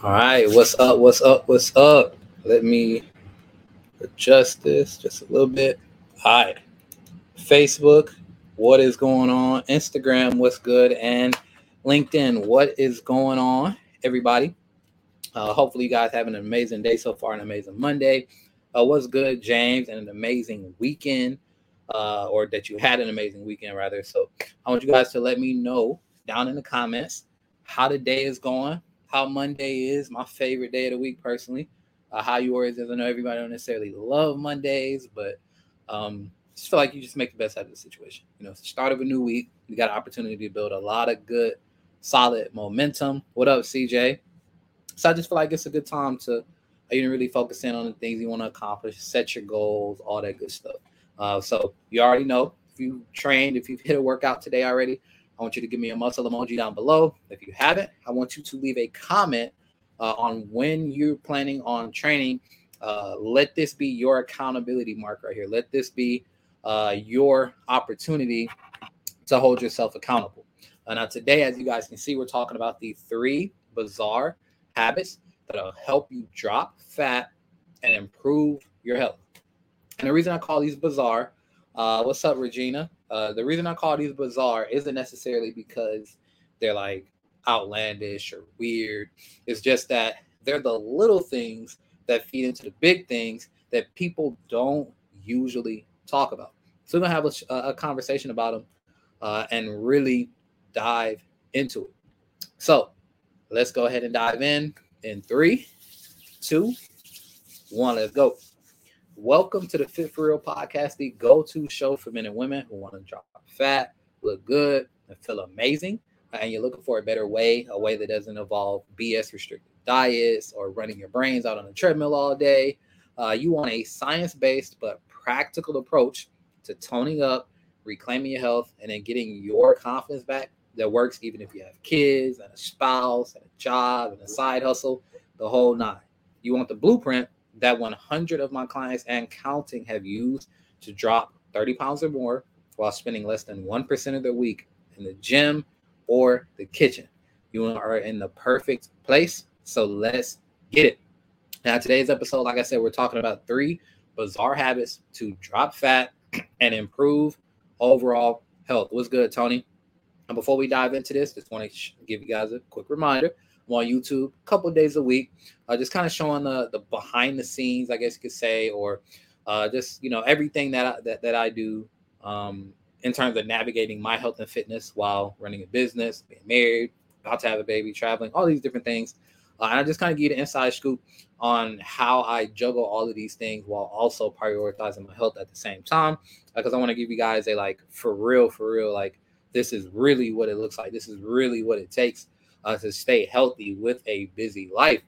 All right, what's up? What's up? What's up? Let me adjust this just a little bit. All right, Facebook, what is going on? Instagram, what's good? And LinkedIn, what is going on? Everybody, uh, hopefully you guys have an amazing day so far, an amazing Monday. Uh, what's good, James? And an amazing weekend, uh, or that you had an amazing weekend, rather. So I want you guys to let me know down in the comments how the day is going how Monday is, my favorite day of the week personally. Uh, how yours is. I know everybody don't necessarily love Mondays, but um, just feel like you just make the best out of the situation. You know, start of a new week. You got an opportunity to build a lot of good, solid momentum. What up, CJ? So I just feel like it's a good time to uh, you really focus in on the things you want to accomplish, set your goals, all that good stuff. Uh, so you already know if you trained, if you've hit a workout today already, I want you to give me a muscle emoji down below. If you haven't, I want you to leave a comment uh, on when you're planning on training. Uh, let this be your accountability mark right here. Let this be uh, your opportunity to hold yourself accountable. Uh, now, today, as you guys can see, we're talking about the three bizarre habits that'll help you drop fat and improve your health. And the reason I call these bizarre, uh, what's up, Regina? Uh, the reason I call these bizarre isn't necessarily because they're like outlandish or weird. It's just that they're the little things that feed into the big things that people don't usually talk about. So we're gonna have a, a conversation about them uh, and really dive into it. So let's go ahead and dive in in three, two, one. Let's go. Welcome to the Fit for Real podcast, the go to show for men and women who want to drop fat, look good, and feel amazing. And you're looking for a better way, a way that doesn't involve BS restricted diets or running your brains out on a treadmill all day. Uh, you want a science based but practical approach to toning up, reclaiming your health, and then getting your confidence back that works even if you have kids and a spouse and a job and a side hustle, the whole nine. You want the blueprint that 100 of my clients and counting have used to drop 30 pounds or more while spending less than 1% of their week in the gym or the kitchen. You are in the perfect place. So let's get it. Now, today's episode, like I said, we're talking about three bizarre habits to drop fat and improve overall health. What's good, Tony? And before we dive into this, just want to give you guys a quick reminder on YouTube a couple days a week, uh, just kind of showing the the behind the scenes, I guess you could say, or uh, just you know everything that I, that that I do um, in terms of navigating my health and fitness while running a business, being married, about to have a baby, traveling, all these different things. Uh, and I just kind of give you the inside scoop on how I juggle all of these things while also prioritizing my health at the same time. Because uh, I want to give you guys a like for real, for real, like this is really what it looks like. This is really what it takes uh, to stay healthy with a busy life.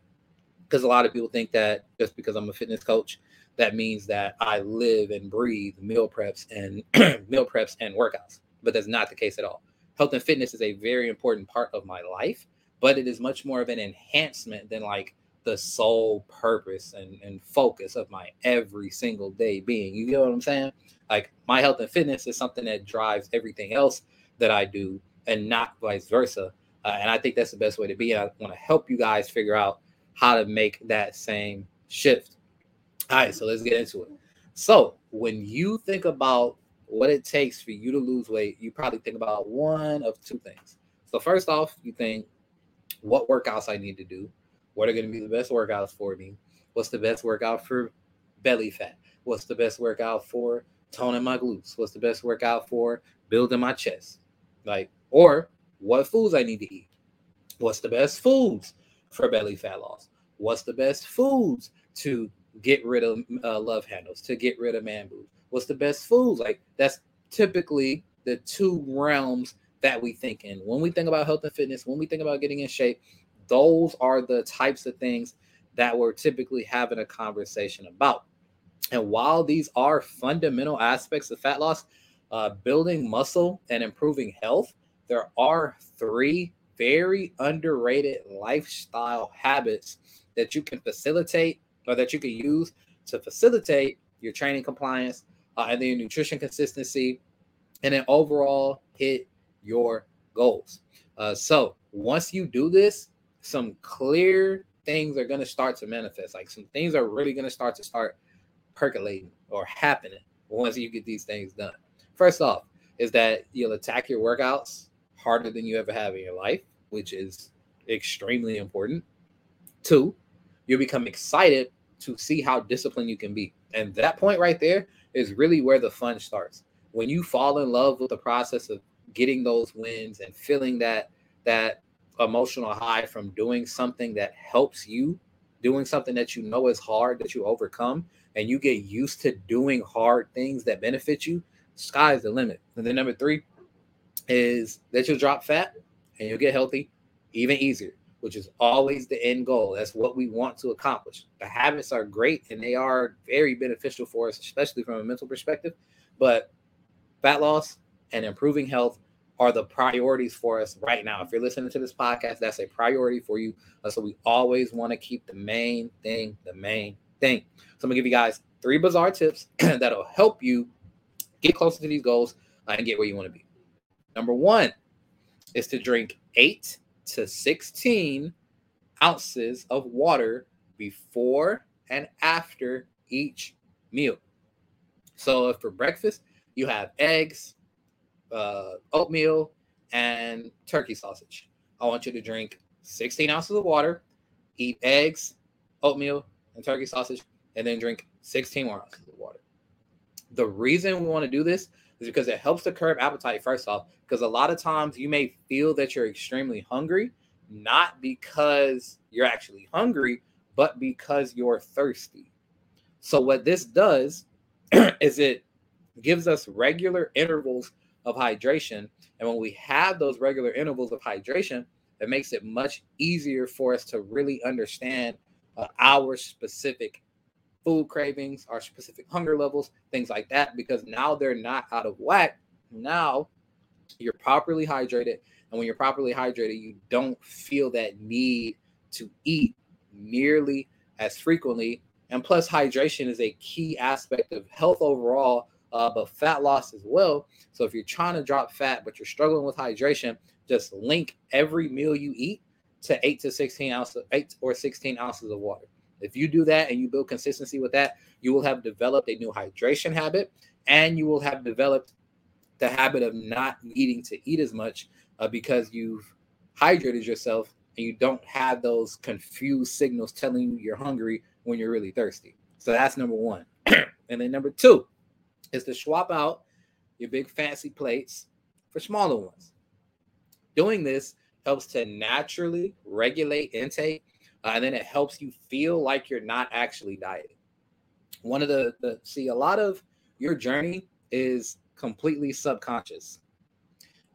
Because a lot of people think that just because I'm a fitness coach, that means that I live and breathe meal preps and meal preps and workouts. But that's not the case at all. Health and fitness is a very important part of my life, but it is much more of an enhancement than like the sole purpose and, and focus of my every single day being. You get what I'm saying? Like my health and fitness is something that drives everything else that I do and not vice versa. Uh, and I think that's the best way to be. I want to help you guys figure out how to make that same shift. All right, so let's get into it. So, when you think about what it takes for you to lose weight, you probably think about one of two things. So, first off, you think, what workouts I need to do? What are going to be the best workouts for me? What's the best workout for belly fat? What's the best workout for toning my glutes? What's the best workout for building my chest? Like, or what foods I need to eat. What's the best foods for belly fat loss? What's the best foods to get rid of uh, love handles, to get rid of man boobs? What's the best foods? Like that's typically the two realms that we think in. When we think about health and fitness, when we think about getting in shape, those are the types of things that we're typically having a conversation about. And while these are fundamental aspects of fat loss, uh, building muscle and improving health there are three very underrated lifestyle habits that you can facilitate or that you can use to facilitate your training compliance uh, and then your nutrition consistency and then overall hit your goals. Uh, so once you do this, some clear things are going to start to manifest. Like some things are really going to start to start percolating or happening once you get these things done. First off, is that you'll attack your workouts harder than you ever have in your life, which is extremely important. Two, you'll become excited to see how disciplined you can be. And that point right there is really where the fun starts. When you fall in love with the process of getting those wins and feeling that that emotional high from doing something that helps you, doing something that you know is hard that you overcome, and you get used to doing hard things that benefit you, sky's the limit. And then number three is that you'll drop fat and you'll get healthy even easier, which is always the end goal. That's what we want to accomplish. The habits are great and they are very beneficial for us, especially from a mental perspective. But fat loss and improving health are the priorities for us right now. If you're listening to this podcast, that's a priority for you. So we always want to keep the main thing the main thing. So I'm gonna give you guys three bizarre tips that'll help you get closer to these goals uh, and get where you want to be. Number one is to drink eight to 16 ounces of water before and after each meal. So if for breakfast you have eggs, uh, oatmeal, and turkey sausage, I want you to drink 16 ounces of water, eat eggs, oatmeal, and turkey sausage, and then drink 16 more ounces. The reason we want to do this is because it helps to curb appetite, first off, because a lot of times you may feel that you're extremely hungry, not because you're actually hungry, but because you're thirsty. So, what this does is it gives us regular intervals of hydration. And when we have those regular intervals of hydration, it makes it much easier for us to really understand uh, our specific food cravings, our specific hunger levels, things like that, because now they're not out of whack. Now you're properly hydrated. And when you're properly hydrated, you don't feel that need to eat nearly as frequently. And plus, hydration is a key aspect of health overall, uh, but fat loss as well. So if you're trying to drop fat, but you're struggling with hydration, just link every meal you eat to eight to 16 ounces, eight or 16 ounces of water. If you do that and you build consistency with that, you will have developed a new hydration habit and you will have developed the habit of not needing to eat as much uh, because you've hydrated yourself and you don't have those confused signals telling you you're hungry when you're really thirsty. So that's number one. and then number two is to swap out your big fancy plates for smaller ones. Doing this helps to naturally regulate intake uh, and then it helps you feel like you're not actually dieting. One of the, the see a lot of your journey is completely subconscious.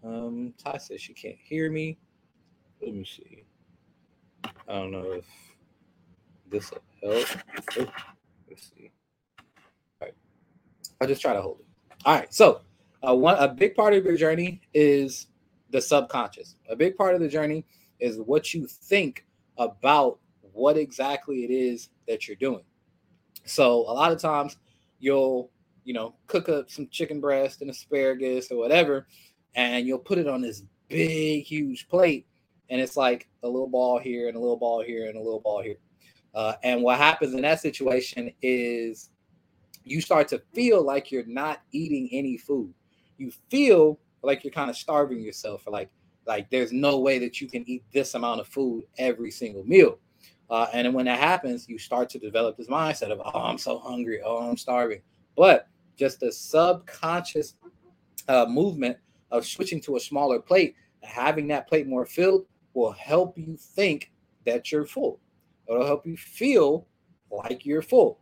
Um, Ty says she can't hear me. Let me see. I don't know if this will help. Oh, let's see. All right, I'll just try to hold it. All right, so uh, one a big part of your journey is the subconscious. A big part of the journey is what you think about what exactly it is that you're doing. So a lot of times you'll, you know, cook up some chicken breast and asparagus or whatever, and you'll put it on this big, huge plate, and it's like a little ball here and a little ball here and a little ball here. Uh, and what happens in that situation is you start to feel like you're not eating any food. You feel like you're kind of starving yourself, or like like there's no way that you can eat this amount of food every single meal. Uh, and when that happens, you start to develop this mindset of, oh, I'm so hungry. Oh, I'm starving. But just the subconscious uh, movement of switching to a smaller plate, having that plate more filled will help you think that you're full. It'll help you feel like you're full.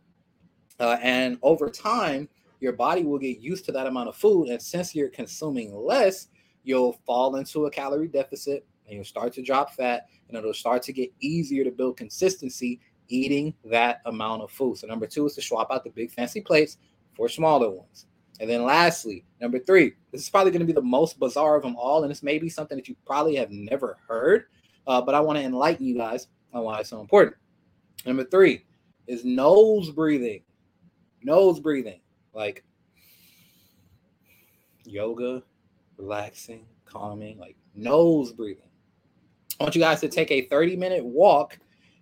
Uh, and over time, your body will get used to that amount of food. And since you're consuming less, you'll fall into a calorie deficit and you'll start to drop fat and it'll start to get easier to build consistency eating that amount of food. So number two is to swap out the big fancy plates for smaller ones. And then lastly, number three, this is probably going to be the most bizarre of them all. And this may be something that you probably have never heard, uh, but I want to enlighten you guys on why it's so important. Number three is nose breathing. Nose breathing, like yoga, relaxing, calming, like nose breathing. I want you guys to take a 30 minute walk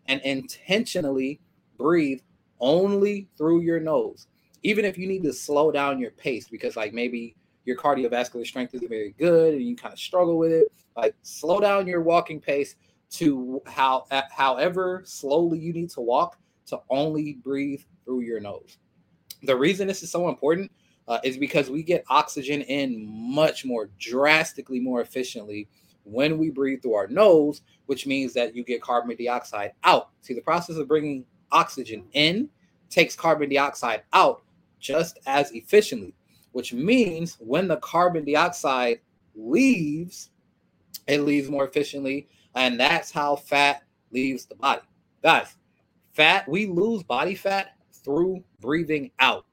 and intentionally breathe only through your nose. Even if you need to slow down your pace because, like, maybe your cardiovascular strength isn't very good and you kind of struggle with it, like, slow down your walking pace to how, however slowly you need to walk to only breathe through your nose. The reason this is so important uh, is because we get oxygen in much more drastically more efficiently when we breathe through our nose, which means that you get carbon dioxide out. See, the process of bringing oxygen in takes carbon dioxide out just as efficiently, which means when the carbon dioxide leaves, it leaves more efficiently. And that's how fat leaves the body. Guys, fat, we lose body fat through breathing out.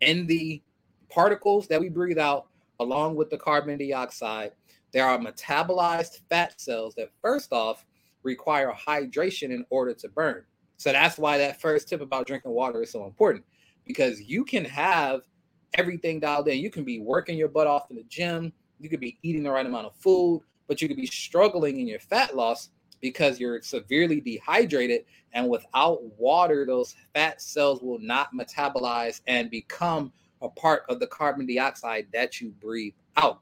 In the particles that we breathe out, along with the carbon dioxide, there are metabolized fat cells that, first off, require hydration in order to burn. So that's why that first tip about drinking water is so important because you can have everything dialed in. You can be working your butt off in the gym, you could be eating the right amount of food, but you could be struggling in your fat loss because you're severely dehydrated. And without water, those fat cells will not metabolize and become a part of the carbon dioxide that you breathe out.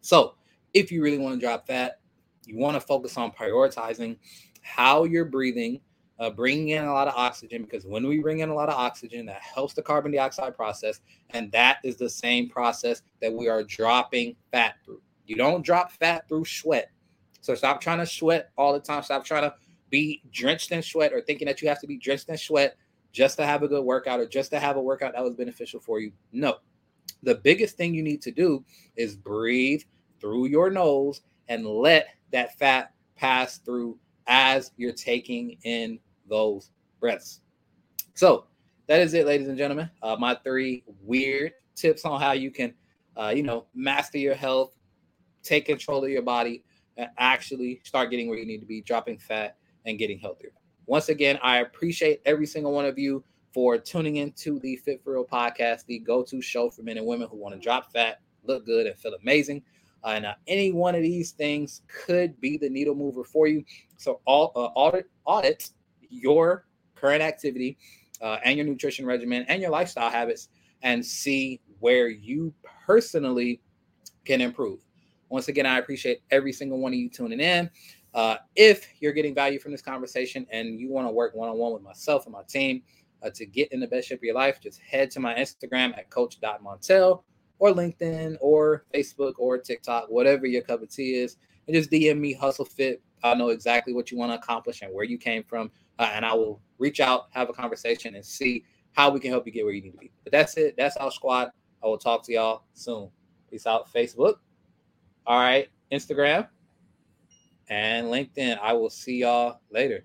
So, if you really want to drop fat, you want to focus on prioritizing how you're breathing, uh, bringing in a lot of oxygen, because when we bring in a lot of oxygen, that helps the carbon dioxide process. And that is the same process that we are dropping fat through. You don't drop fat through sweat. So stop trying to sweat all the time. Stop trying to be drenched in sweat or thinking that you have to be drenched in sweat just to have a good workout or just to have a workout that was beneficial for you. No. The biggest thing you need to do is breathe through your nose and let that fat pass through as you're taking in those breaths. So that is it, ladies and gentlemen. Uh, my three weird tips on how you can, uh, you know, master your health, take control of your body, and actually start getting where you need to be, dropping fat and getting healthier. Once again, I appreciate every single one of you for tuning into the Fit for Real podcast, the go-to show for men and women who want to drop fat, look good, and feel amazing. Uh, and any one of these things could be the needle mover for you. So, all uh, audit audit your current activity uh, and your nutrition regimen and your lifestyle habits, and see where you personally can improve. Once again, I appreciate every single one of you tuning in. Uh, if you're getting value from this conversation and you want to work one on one with myself and my team uh, to get in the best shape of your life, just head to my Instagram at coach.montel or LinkedIn or Facebook or TikTok, whatever your cup of tea is, and just DM me Hustle Fit. I know exactly what you want to accomplish and where you came from, uh, and I will reach out, have a conversation, and see how we can help you get where you need to be. But that's it. That's our squad. I will talk to y'all soon. Peace out, Facebook. All right, Instagram and LinkedIn. I will see y'all later.